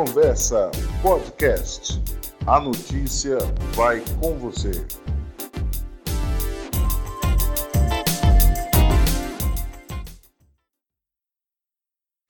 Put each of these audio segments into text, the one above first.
Reconversa Podcast. A notícia vai com você.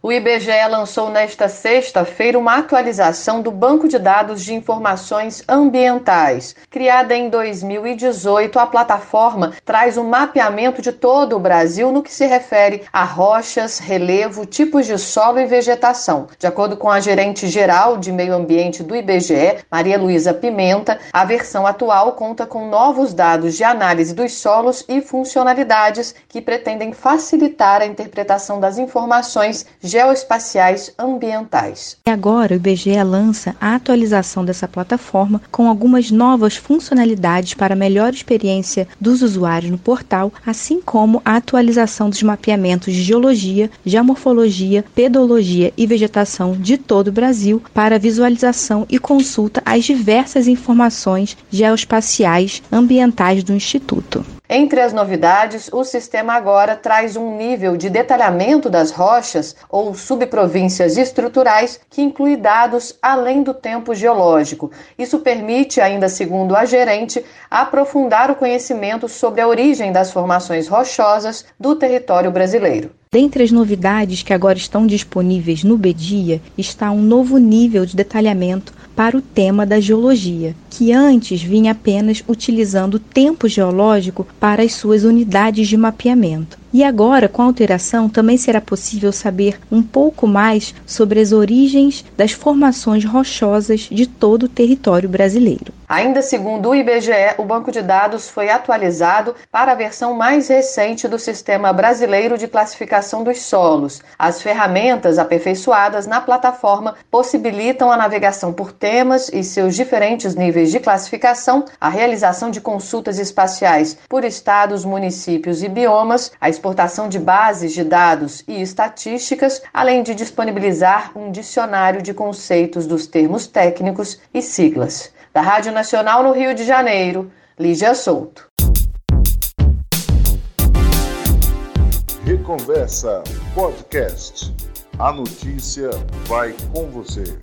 O IBGE lançou nesta sexta-feira uma atualização do Banco de Dados de Informações Ambientais. Criada em 2018, a plataforma traz um mapeamento de todo o Brasil no que se refere a rochas, relevo, tipos de solo e vegetação. De acordo com a gerente geral de Meio Ambiente do IBGE, Maria Luísa Pimenta, a versão atual conta com novos dados de análise dos solos e funcionalidades que pretendem facilitar a interpretação das informações geoespaciais ambientais. E agora o IBGE lança a atualização dessa plataforma com algumas novas funcionalidades para melhor experiência dos usuários no portal, assim como a atualização dos mapeamentos de geologia, geomorfologia, pedologia e vegetação de todo o Brasil para visualização e consulta às diversas informações geoespaciais ambientais do Instituto. Entre as novidades, o sistema agora traz um nível de detalhamento das rochas ou subprovíncias estruturais que inclui dados além do tempo geológico. Isso permite, ainda segundo a gerente, aprofundar o conhecimento sobre a origem das formações rochosas do território brasileiro. Dentre as novidades que agora estão disponíveis no BEDIA está um novo nível de detalhamento para o tema da geologia, que antes vinha apenas utilizando o tempo geológico para as suas unidades de mapeamento. E agora, com a alteração, também será possível saber um pouco mais sobre as origens das formações rochosas de todo o território brasileiro. Ainda segundo o IBGE, o banco de dados foi atualizado para a versão mais recente do Sistema Brasileiro de Classificação dos Solos. As ferramentas aperfeiçoadas na plataforma possibilitam a navegação por temas e seus diferentes níveis de classificação, a realização de consultas espaciais por estados, municípios e biomas, a exportação de bases de dados e estatísticas, além de disponibilizar um dicionário de conceitos dos termos técnicos e siglas. Da Rádio Nacional no Rio de Janeiro, Lígia Souto. Reconversa Podcast. A notícia vai com você.